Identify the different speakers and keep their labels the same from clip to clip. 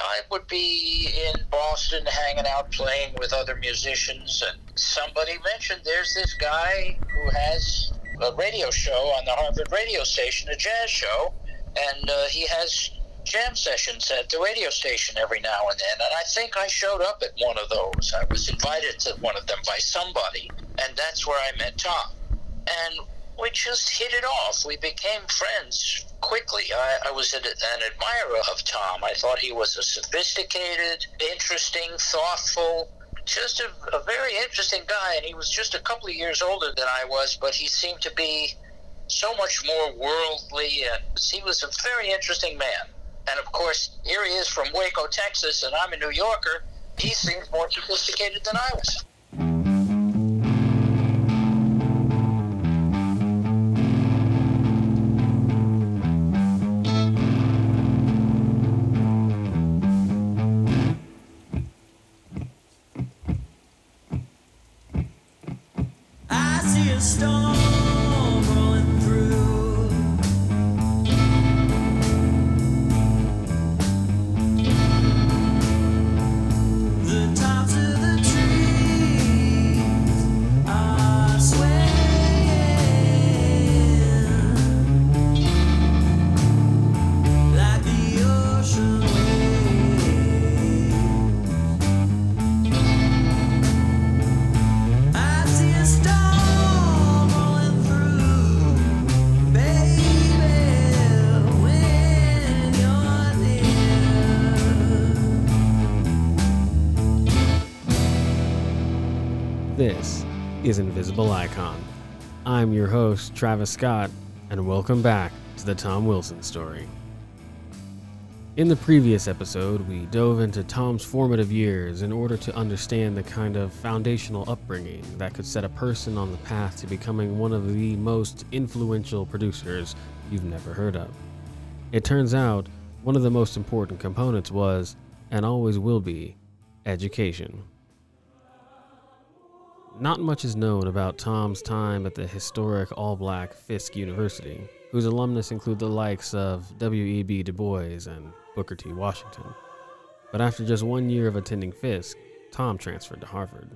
Speaker 1: I would be in Boston hanging out playing with other musicians, and somebody mentioned there's this guy who has a radio show on the Harvard radio station, a jazz show, and uh, he has jam sessions at the radio station every now and then. And I think I showed up at one of those. I was invited to one of them by somebody, and that's where I met Tom. And we just hit it off. We became friends quickly. I, I was an, admirer of Tom. I thought he was a sophisticated, interesting, thoughtful, just a, a very interesting guy. And he was just a couple of years older than I was, but he seemed to be so much more worldly. And he was a very interesting man. And of course, here he is from Waco, Texas, and I'm a New Yorker. He seems more sophisticated than I was.
Speaker 2: Storm
Speaker 3: Invisible Icon. I'm your host, Travis Scott, and welcome back to the Tom Wilson story. In the previous episode, we dove into Tom's formative years in order to understand the kind of foundational upbringing that could set a person on the path to becoming one of the most influential producers you've never heard of. It turns out one of the most important components was, and always will be, education. Not much is known about Tom's time at the historic all black Fisk University, whose alumnus include the likes of W.E.B. Du Bois and Booker T. Washington. But after just one year of attending Fisk, Tom transferred to Harvard.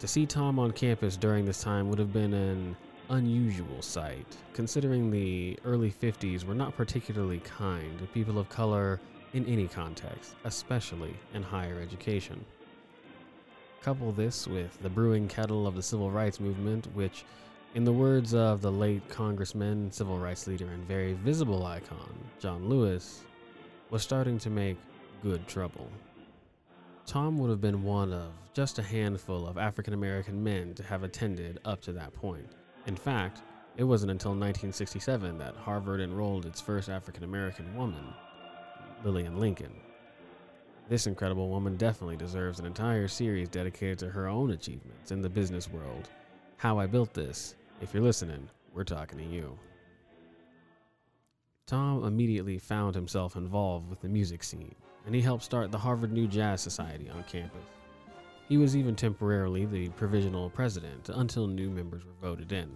Speaker 3: To see Tom on campus during this time would have been an unusual sight, considering the early 50s were not particularly kind to people of color in any context, especially in higher education. Couple this with the brewing kettle of the civil rights movement, which, in the words of the late congressman, civil rights leader, and very visible icon, John Lewis, was starting to make good trouble. Tom would have been one of just a handful of African American men to have attended up to that point. In fact, it wasn't until 1967 that Harvard enrolled its first African American woman, Lillian Lincoln. This incredible woman definitely deserves an entire series dedicated to her own achievements in the business world. How I Built This. If you're listening, we're talking to you. Tom immediately found himself involved with the music scene, and he helped start the Harvard New Jazz Society on campus. He was even temporarily the provisional president until new members were voted in.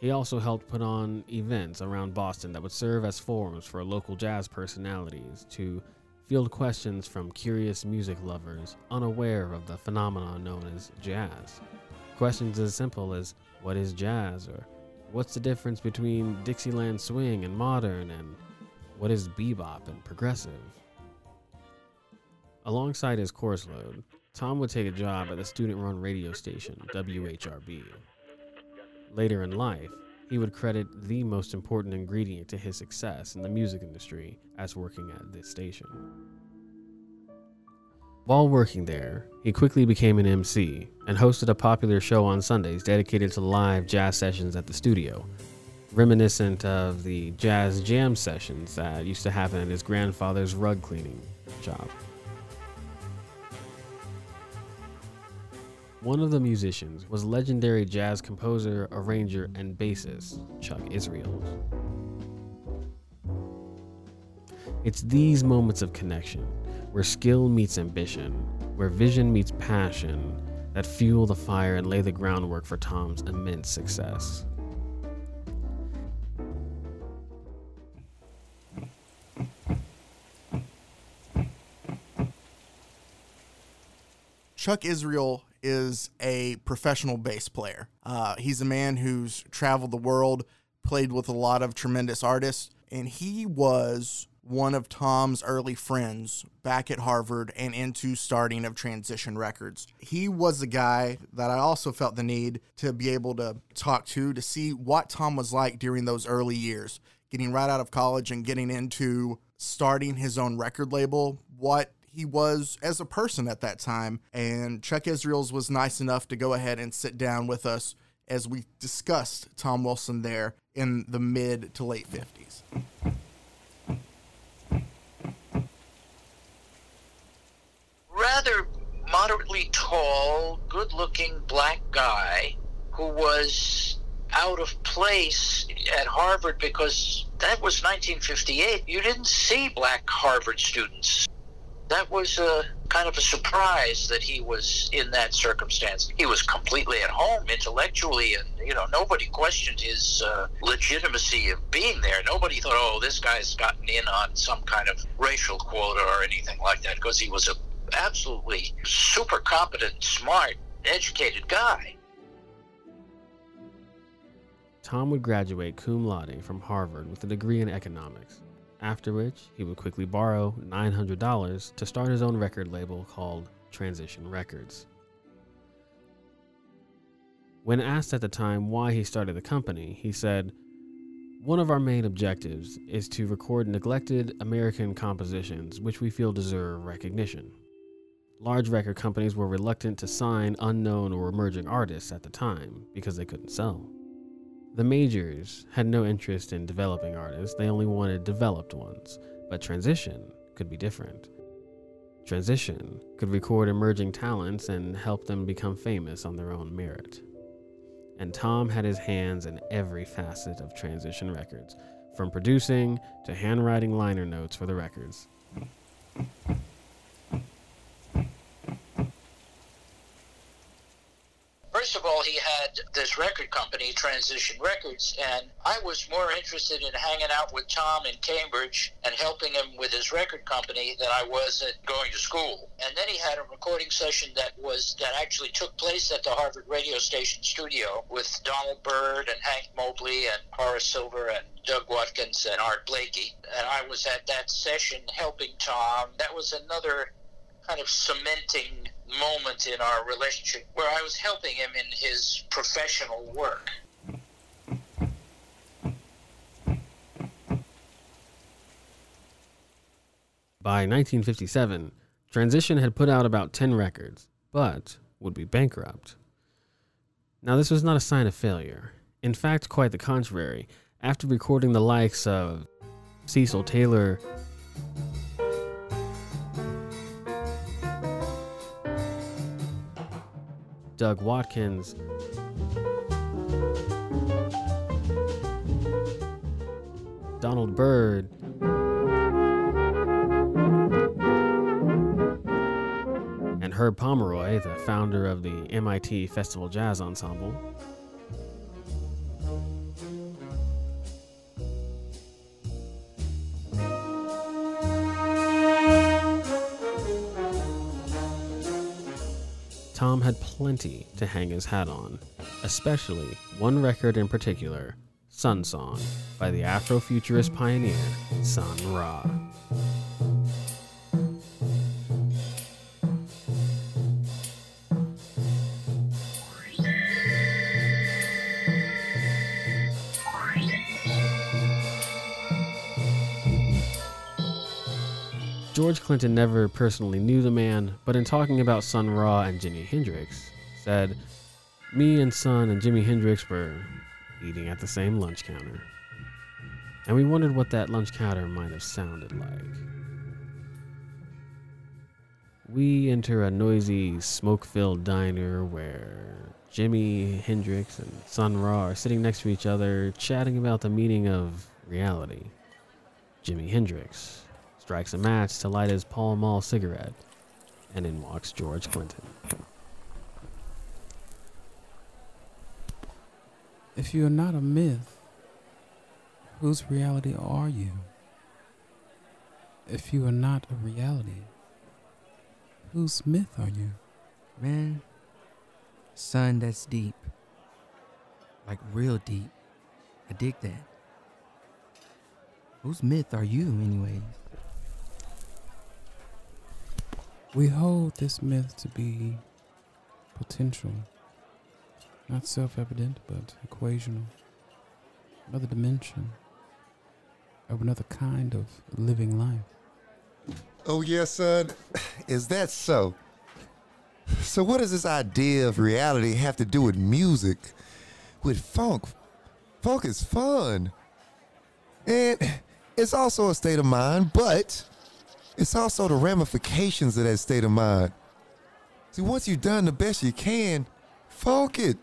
Speaker 3: He also helped put on events around Boston that would serve as forums for local jazz personalities to field questions from curious music lovers unaware of the phenomenon known as jazz. Questions as simple as what is jazz or what's the difference between Dixieland swing and modern and what is bebop and progressive. Alongside his course load, Tom would take a job at the student run radio station WHRB. Later in life, he would credit the most important ingredient to his success in the music industry as working at this station. While working there, he quickly became an MC and hosted a popular show on Sundays dedicated to live jazz sessions at the studio, reminiscent of the jazz jam sessions that used to happen at his grandfather's rug cleaning shop. One of the musicians was legendary jazz composer, arranger, and bassist Chuck Israels. It's these moments of connection, where skill meets ambition, where vision meets passion, that fuel the fire and lay the groundwork for Tom's immense success.
Speaker 4: Chuck Israel is a professional bass player. Uh, he's a man who's traveled the world, played with a lot of tremendous artists, and he was one of Tom's early friends back at Harvard and into starting of Transition Records. He was the guy that I also felt the need to be able to talk to to see what Tom was like during those early years, getting right out of college and getting into starting his own record label, what he was as a person at that time. And Chuck Israels was nice enough to go ahead and sit down with us as we discussed Tom Wilson there in the mid to late 50s.
Speaker 1: rather moderately tall, good looking black guy who was out of place at Harvard because that was 1958. You didn't see black Harvard students. That was a kind of a surprise that he was in that circumstance. He was completely at home intellectually, and you know nobody questioned his uh, legitimacy of being there. Nobody thought, "Oh, this guy's gotten in on some kind of racial quota or anything like that," because he was a absolutely super competent, smart, educated guy.
Speaker 3: Tom would graduate cum laude from Harvard with a degree in economics, after which he would quickly borrow $900 to start his own record label called Transition Records. When asked at the time why he started the company, he said, One of our main objectives is to record neglected American compositions which we feel deserve recognition. Large record companies were reluctant to sign unknown or emerging artists at the time because they couldn't sell. The majors had no interest in developing artists, they only wanted developed ones. But Transition could be different. Transition could record emerging talents and help them become famous on their own merit. And Tom had his hands in every facet of Transition Records, from producing to handwriting liner notes for the records.
Speaker 1: First of all, he had this record company, Transition Records, and I was more interested in hanging out with Tom in Cambridge and helping him with his record company than I was at going to school. And then he had a recording session that was that actually took place at the Harvard radio station studio with Donald Byrd and Hank Mobley and Horace Silver and Doug Watkins and Art Blakey. And I was at that session helping Tom. That was another kind of cementing moment in our relationship where I was helping him in his professional work.
Speaker 3: By 1957, Transition had put out about 10 records, but would be bankrupt. Now, this was not a sign of failure. In fact, quite the contrary. After recording the likes of Cecil Taylor, Doug Watkins, Donald Byrd, and Herb Pomeroy, the founder of the MIT Festival Jazz Ensemble. Tom had plenty to hang his hat on, especially one record in particular, Sun Song, by the Afrofuturist pioneer Sun Ra. George Clinton never personally knew the man, but in talking about Sun Ra and Jimi Hendrix, said, Me and Sun and Jimi Hendrix were eating at the same lunch counter. And we wondered what that lunch counter might have sounded like. We enter a noisy, smoke filled diner where Jimi Hendrix and Sun Ra are sitting next to each other, chatting about the meaning of reality. Jimi Hendrix strikes a match to light his Pall Mall cigarette, and in walks George Clinton.
Speaker 5: If you are not a myth, whose reality are you? If you are not a reality, whose myth are you?
Speaker 6: Man, son, that's deep. Like real deep. I dig that. Whose myth are you, anyways?
Speaker 5: We hold this myth to be potential, not self evident, but equational. Another dimension of another kind of living life.
Speaker 7: Oh, yes, son. Is that so? So, what does this idea of reality have to do with music? With funk? Funk is fun. And it's also a state of mind, but it's also the ramifications of that state of mind. See, once you've done the best you can, funk it.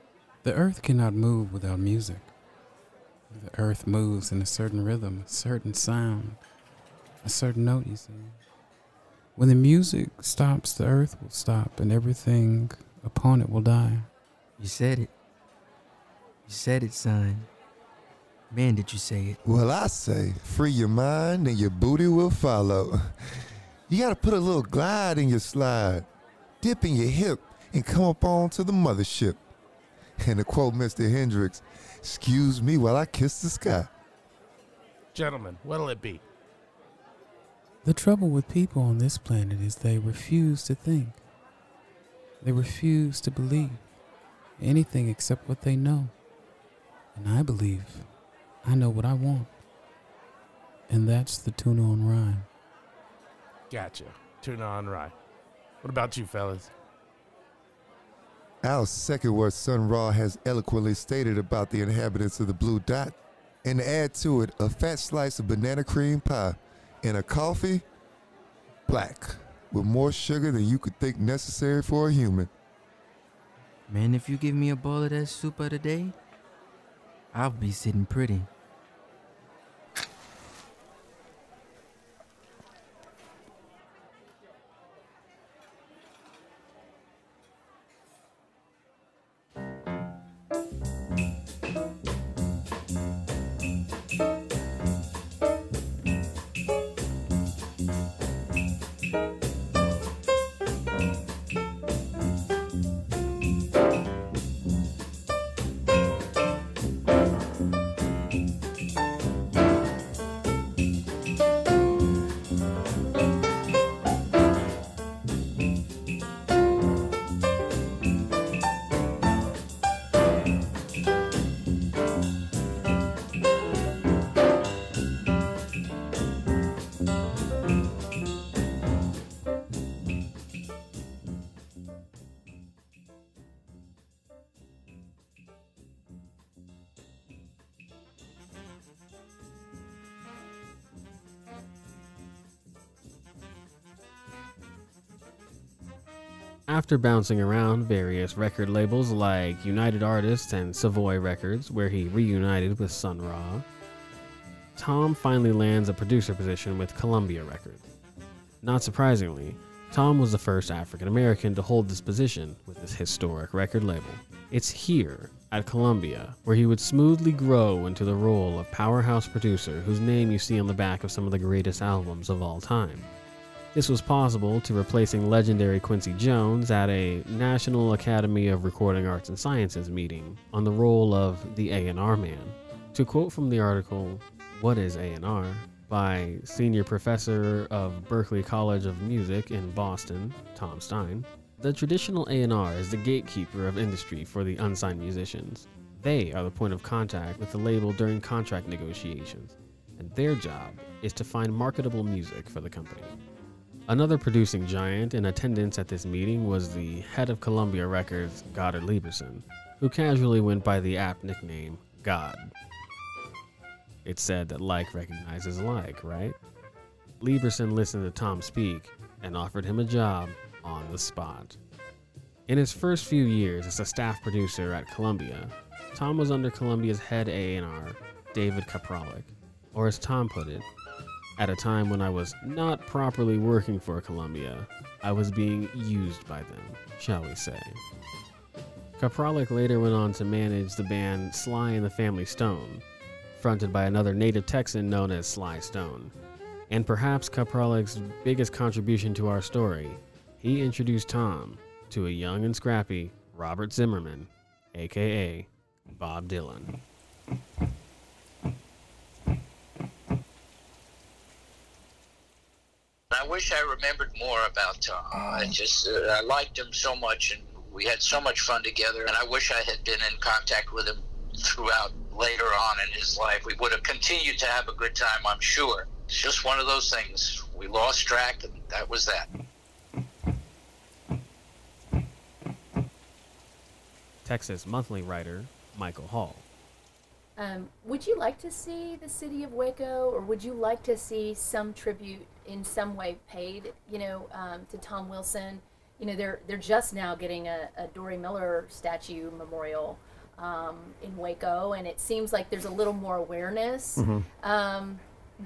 Speaker 5: The earth cannot move without music. The earth moves in a certain rhythm, a certain sound, a certain note, you see. When the music stops, the earth will stop and everything upon it will die.
Speaker 6: You said it. You said it, son. Man, did you say it?
Speaker 7: Well, I say, free your mind and your booty will follow. You gotta put a little glide in your slide, dip in your hip, and come up on to the mothership. And to quote Mr. Hendrix, excuse me while I kiss the sky.
Speaker 8: Gentlemen, what'll it be?
Speaker 5: The trouble with people on this planet is they refuse to think. They refuse to believe anything except what they know. And I believe I know what I want. And that's the tuna on rye.
Speaker 8: Gotcha. Tuna on rye. What about you, fellas?
Speaker 7: I'll second what Sun Ra has eloquently stated about the inhabitants of the blue dot, and to add to it a fat slice of banana cream pie and a coffee, black, with more sugar than you could think necessary for a human.
Speaker 6: Man, if you give me a bowl of that soup of the day, I'll be sitting pretty.
Speaker 3: After bouncing around various record labels like United Artists and Savoy Records, where he reunited with Sun Ra, Tom finally lands a producer position with Columbia Records. Not surprisingly, Tom was the first African American to hold this position with this historic record label. It's here, at Columbia, where he would smoothly grow into the role of powerhouse producer whose name you see on the back of some of the greatest albums of all time. This was possible to replacing legendary Quincy Jones at a National Academy of Recording Arts and Sciences meeting on the role of the A&R man. To quote from the article, What is A&R? by senior professor of Berklee College of Music in Boston, Tom Stein, the traditional A&R is the gatekeeper of industry for the unsigned musicians. They are the point of contact with the label during contract negotiations, and their job is to find marketable music for the company. Another producing giant in attendance at this meeting was the head of Columbia Records, Goddard Lieberson, who casually went by the apt nickname God. It's said that like recognizes like, right? Lieberson listened to Tom speak and offered him a job on the spot. In his first few years as a staff producer at Columbia, Tom was under Columbia's head A&R, David Kapralik, or as Tom put it, at a time when I was not properly working for Columbia, I was being used by them, shall we say. Kapralik later went on to manage the band Sly and the Family Stone, fronted by another native Texan known as Sly Stone. And perhaps Kapralik's biggest contribution to our story, he introduced Tom to a young and scrappy Robert Zimmerman, aka Bob Dylan.
Speaker 1: I wish I remembered more about Tom. I just uh, I liked him so much, and we had so much fun together. And I wish I had been in contact with him throughout later on in his life. We would have continued to have a good time, I'm sure. It's just one of those things. We lost track, and that was that.
Speaker 3: Texas Monthly writer Michael Hall.
Speaker 9: Um, would you like to see the city of Waco, or would you like to see some tribute in some way paid, you know, um, to Tom Wilson? You know, they're they're just now getting a, a Dorie Miller statue memorial um, in Waco, and it seems like there's a little more awareness, um,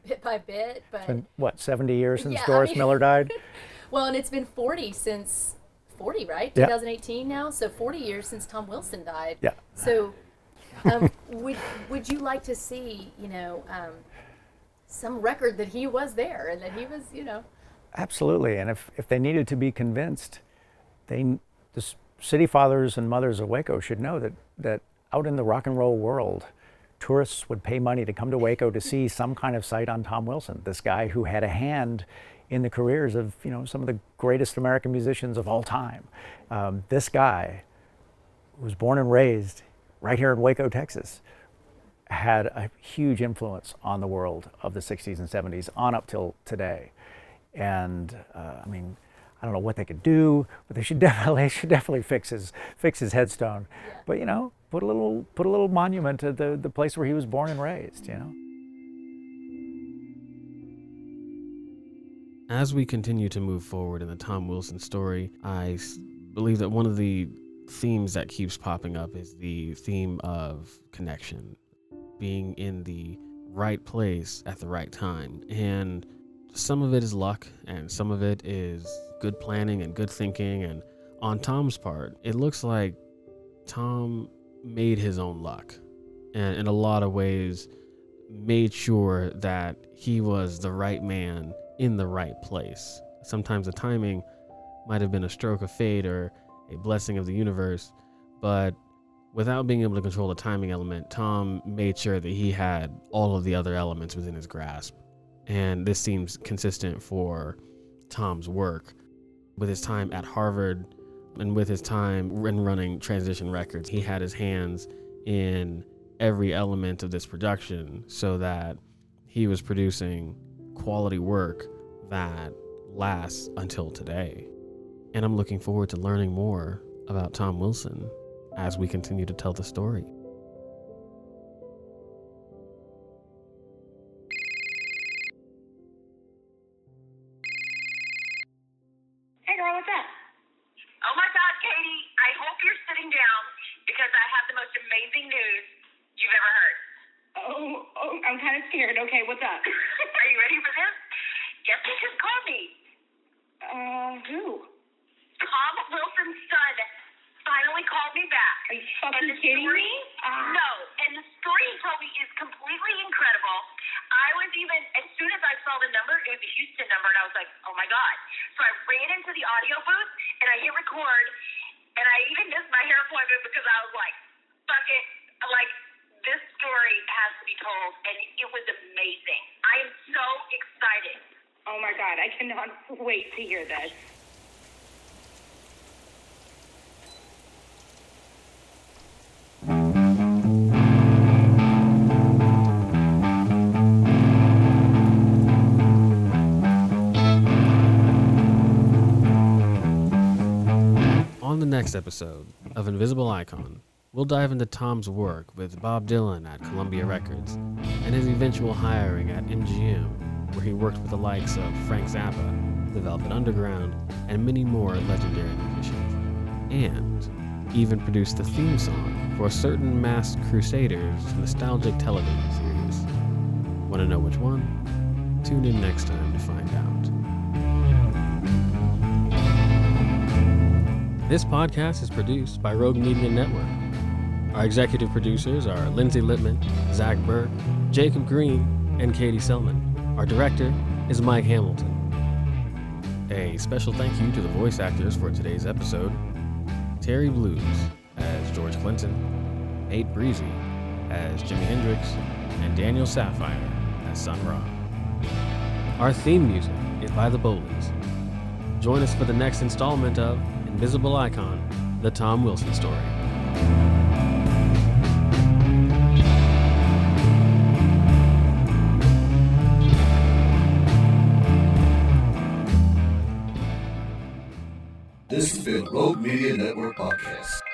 Speaker 9: bit by bit. But
Speaker 10: Been, what, 70 years since
Speaker 9: Yeah, I
Speaker 10: Doris
Speaker 9: mean-
Speaker 10: Miller died?
Speaker 9: well, and it's been 40 since 40, right?
Speaker 10: Yeah.
Speaker 9: 2018 now, so 40 years since Tom Wilson died.
Speaker 10: Yeah.
Speaker 9: So, um, would would you like to see, you know, um, some record that he was there and that he was, you know,
Speaker 10: Absolutely. And if, if they needed to be convinced, they, the city fathers and mothers of Waco should know that, that out in the rock and roll world, tourists would pay money to come to Waco to see some kind of sight on Tom Wilson, this guy who had a hand in the careers of you know some of the greatest American musicians of all time. Um, this guy was born and raised right here in Waco, Texas, had a huge influence on the world of the 60s and 70s on up till today. And uh, I mean, I don't know what they could do, but they should definitely they should definitely fix his fix his headstone. But you know, put a little put a little monument to the, the place where he was born and raised. You know.
Speaker 3: As we continue to move forward in the Tom Wilson story, I believe that one of the themes that keeps popping up is the theme of connection, being in the right place at the right time. And some of it is luck, and some of it is good planning and good thinking. And on Tom's part, it looks like Tom made his own luck, and in a lot of ways, made sure that he was the right man in the right place. Sometimes the timing might have been a stroke of fate or a blessing of the universe, but without being able to control the timing element, Tom made sure that he had all of the other elements within his grasp. And this seems consistent for Tom's work with his time at Harvard and with his time in running Transition Records. He had his hands in every element of this production so that he was producing quality work that lasts until today. And I'm looking forward to learning more about Tom Wilson as we continue to tell the story.
Speaker 11: God. So I ran into the audio booth, and I hit record, and I even missed my hair appointment because I was like, fuck it. Like, this story has to be told, and it was amazing. I am so excited. Oh my God, I cannot wait to hear this.
Speaker 3: On the next episode of Invisible Icon, we'll dive into Tom's work with Bob Dylan at Columbia Records and his eventual hiring at MGM, where he worked with the likes of Frank Zappa, The Velvet Underground, and many more legendary musicians, and even produced the theme song for a certain Masked Crusaders nostalgic television series. Want to know which one? Tune in next time to find out. This podcast is produced by Rogue Media Network. Our executive producers are Lindsay Littman, Zach Burke, Jacob Green, and Katie Selman. Our director is Mike Hamilton. A special thank you to the voice actors for today's episode Terry Blues as George Clinton, Nate Breezy as Jimi Hendrix, and Daniel Sapphire as Sun Ra. Our theme music is by the Bowleys. Join us for the next installment of Invisible Icon, The Tom Wilson Story.
Speaker 12: This has been Rogue Media Network podcast.